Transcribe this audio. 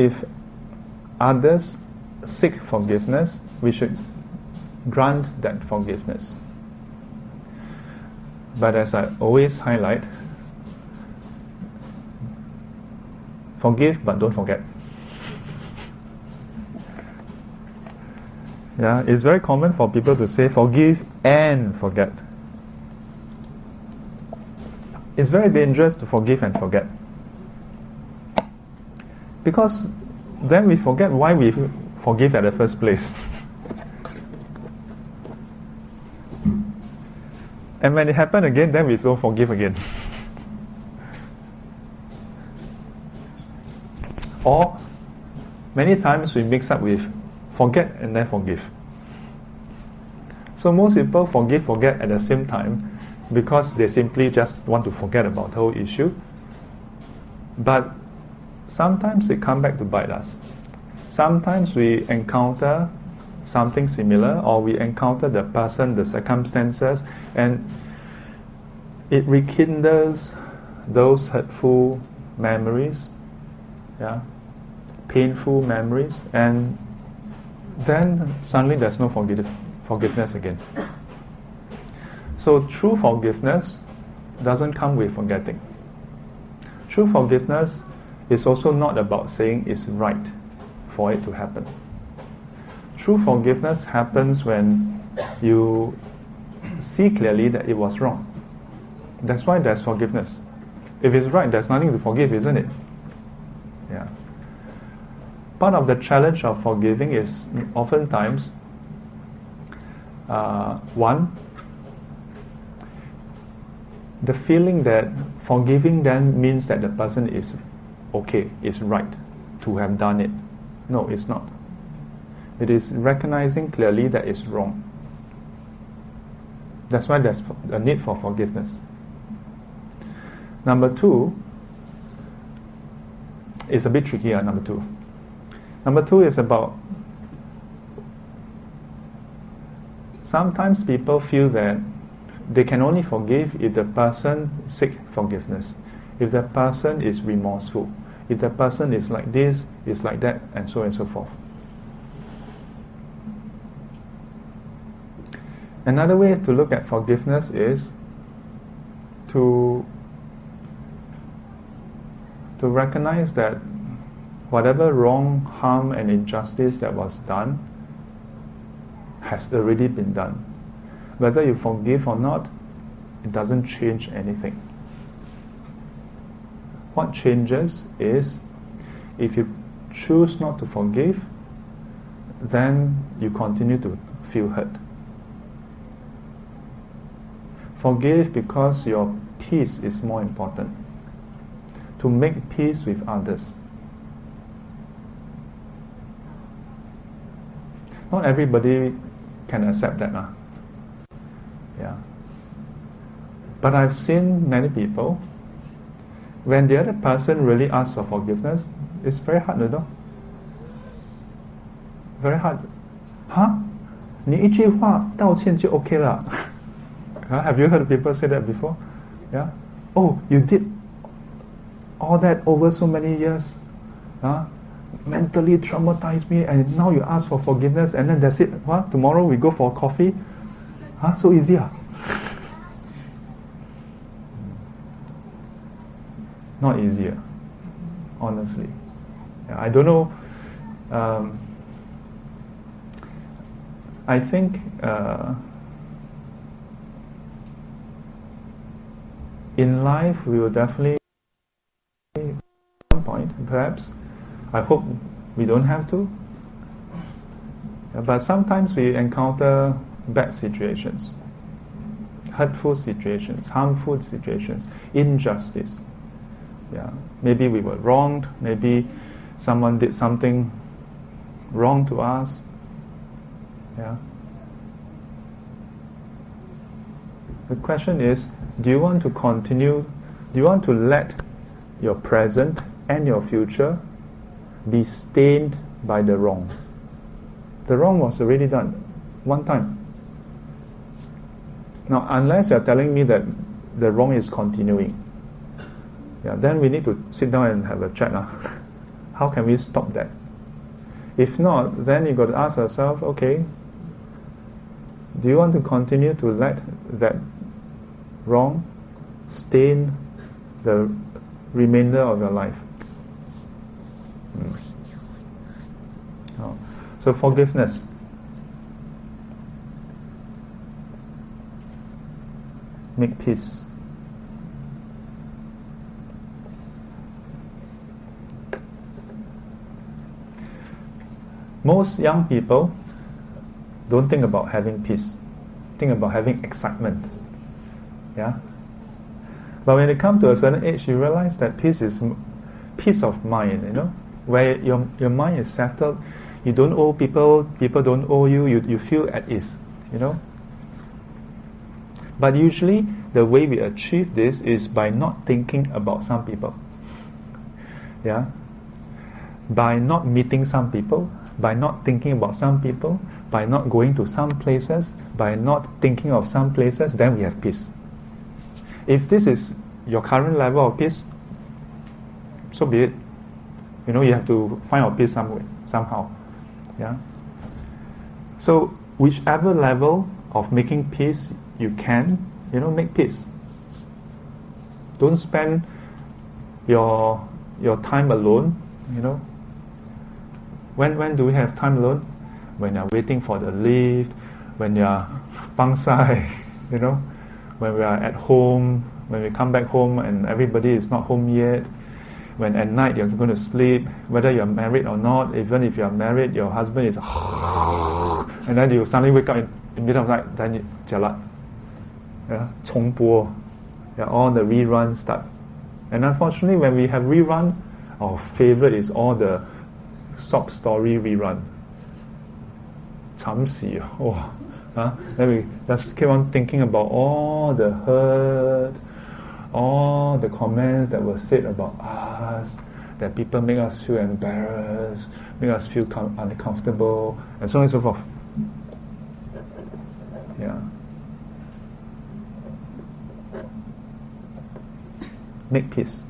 if others seek forgiveness, we should grant that forgiveness. But as I always highlight, forgive but don't forget. Yeah, it's very common for people to say forgive and forget. It's very dangerous to forgive and forget. Because then we forget why we forgive at the first place. and when it happens again, then we don't forgive again. or many times we mix up with forget and then forgive. So most people forgive, forget at the same time because they simply just want to forget about the whole issue. But sometimes it come back to bite us. Sometimes we encounter something similar or we encounter the person, the circumstances, and it rekindles those hurtful memories, yeah, painful memories, and then suddenly there's no forgive, forgiveness again. So true forgiveness doesn't come with forgetting. True forgiveness is also not about saying it's right for it to happen. True forgiveness happens when you see clearly that it was wrong. That's why there's forgiveness. If it's right, there's nothing to forgive, isn't it? Yeah part of the challenge of forgiving is oftentimes uh, one the feeling that forgiving then means that the person is okay, it's right to have done it. No, it's not. It is recognizing clearly that it's wrong. That's why there's a need for forgiveness. Number two is a bit trickier, ah, number two. Number two is about sometimes people feel that they can only forgive if the person seek forgiveness, if the person is remorseful, if the person is like this, is like that, and so on and so forth. Another way to look at forgiveness is to to recognize that whatever wrong, harm, and injustice that was done has already been done. Whether you forgive or not, it doesn't change anything. What changes is if you choose not to forgive, then you continue to feel hurt. Forgive because your peace is more important. To make peace with others. Not everybody can accept that. Huh? Yeah. But I've seen many people, when the other person really asks for forgiveness, it's very hard, you know? Very hard. Huh? 你一句话道歉就 OK 了 Have you heard people say that before? Yeah. Oh, you did all that over so many years. Huh? mentally traumatized me and now you ask for forgiveness and then that's it. What? Tomorrow we go for coffee? Huh? So easy. Ah? Not easier, honestly. I don't know. Um, I think uh, in life we will definitely, at some point, perhaps, I hope we don't have to. But sometimes we encounter bad situations, hurtful situations, harmful situations, injustice. Yeah, maybe we were wronged. Maybe someone did something wrong to us. Yeah. The question is, do you want to continue? Do you want to let your present and your future be stained by the wrong. The wrong was already done one time. Now, unless you're telling me that the wrong is continuing, yeah, then we need to sit down and have a chat. Uh. How can we stop that? If not, then you got to ask yourself, okay, do you want to continue to let that wrong stain the remainder of your life? Hmm. Oh. So forgiveness. Make peace. Most young people don't think about having peace. Think about having excitement. Yeah? But when it comes to a certain age, you realize that peace is peace of mind, you know, where your, your mind is settled. You don't owe people, people don't owe you, you, you feel at ease, you know. But usually, the way we achieve this is by not thinking about some people. Yeah? By not meeting some people, by not thinking about some people, by not going to some places, by not thinking of some places, then we have peace. If this is your current level of peace, so be it. You know, you have to find your peace somewhere, somehow. Yeah. So, whichever level of making peace you can, you know, make peace. Don't spend your your time alone. You know, when, when do we have time alone? When you're waiting for the lift, when you're bangsai, you know, when we are at home, when we come back home and everybody is not home yet, when at night you're going to sleep, whether you're married or not, even if you're married, your husband is and then you suddenly wake up in, in the middle of the night, then you jialat. Yeah, 重播. Yeah, all the reruns start. And unfortunately, when we have rerun, our favorite is all the sob story rerun. 惨死哇 huh? Then we just keep on thinking about all the hurt, all the comments that were said about us, that people make us feel embarrassed, make us feel com- uncomfortable, and so on and so forth. Yeah. Make peace.